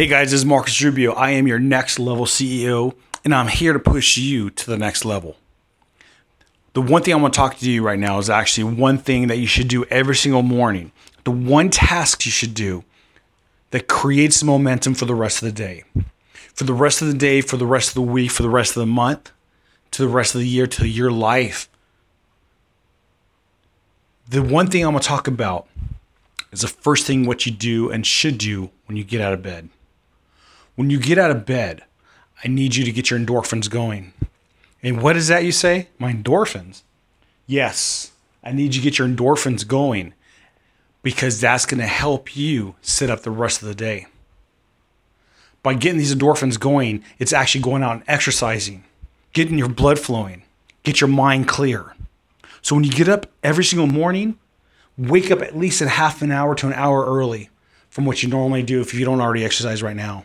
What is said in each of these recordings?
Hey guys, this is Marcus Rubio. I am your next level CEO, and I'm here to push you to the next level. The one thing I want to talk to you right now is actually one thing that you should do every single morning. The one task you should do that creates momentum for the rest of the day. For the rest of the day, for the rest of the week, for the rest of the month, to the rest of the year, to your life. The one thing I'm going to talk about is the first thing what you do and should do when you get out of bed. When you get out of bed, I need you to get your endorphins going. And what is that you say? My endorphins. Yes, I need you to get your endorphins going because that's going to help you sit up the rest of the day. By getting these endorphins going, it's actually going out and exercising, getting your blood flowing, get your mind clear. So when you get up every single morning, wake up at least a half an hour to an hour early from what you normally do if you don't already exercise right now.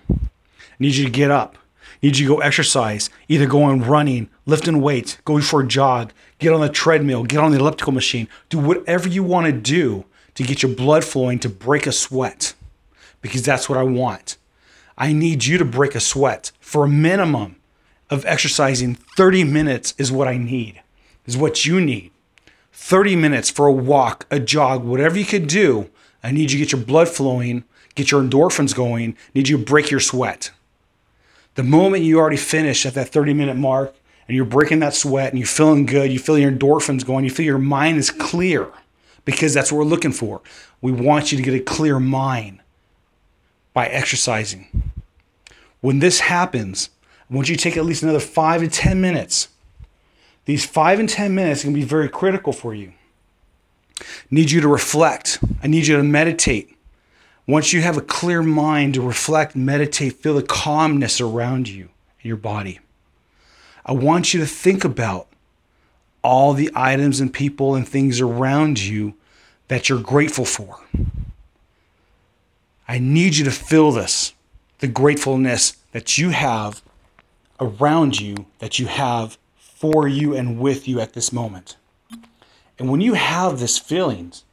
I need you to get up. I need you to go exercise, either going running, lifting weights, going for a jog, get on the treadmill, get on the elliptical machine, do whatever you want to do to get your blood flowing to break a sweat because that's what I want. I need you to break a sweat for a minimum of exercising 30 minutes is what I need, is what you need. 30 minutes for a walk, a jog, whatever you could do. I need you to get your blood flowing, get your endorphins going, need you to break your sweat. The moment you already finish at that 30 minute mark and you're breaking that sweat and you're feeling good, you feel your endorphins going, you feel your mind is clear because that's what we're looking for. We want you to get a clear mind by exercising. When this happens, I want you to take at least another five to 10 minutes these five and 10 minutes can be very critical for you. Need you to reflect. I need you to meditate. Once you have a clear mind to reflect, meditate, feel the calmness around you and your body. I want you to think about all the items and people and things around you that you're grateful for. I need you to feel this the gratefulness that you have around you, that you have for you and with you at this moment. And when you have this feelings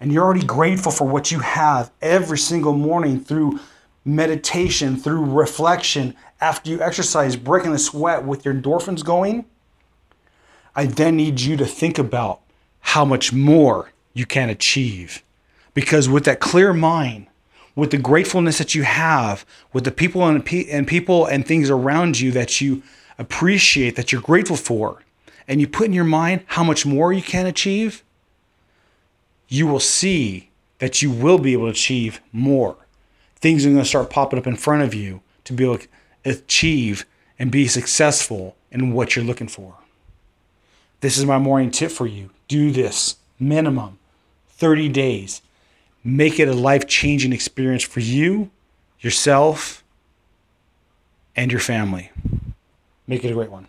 and you're already grateful for what you have every single morning through meditation, through reflection, after you exercise, breaking the sweat with your endorphins going, I then need you to think about how much more you can achieve. Because with that clear mind, with the gratefulness that you have, with the people and, and people and things around you that you appreciate that you're grateful for, and you put in your mind how much more you can achieve, you will see that you will be able to achieve more. Things are going to start popping up in front of you to be able to achieve and be successful in what you're looking for. This is my morning tip for you. Do this minimum 30 days. Make it a life changing experience for you, yourself, and your family. Make it a great one.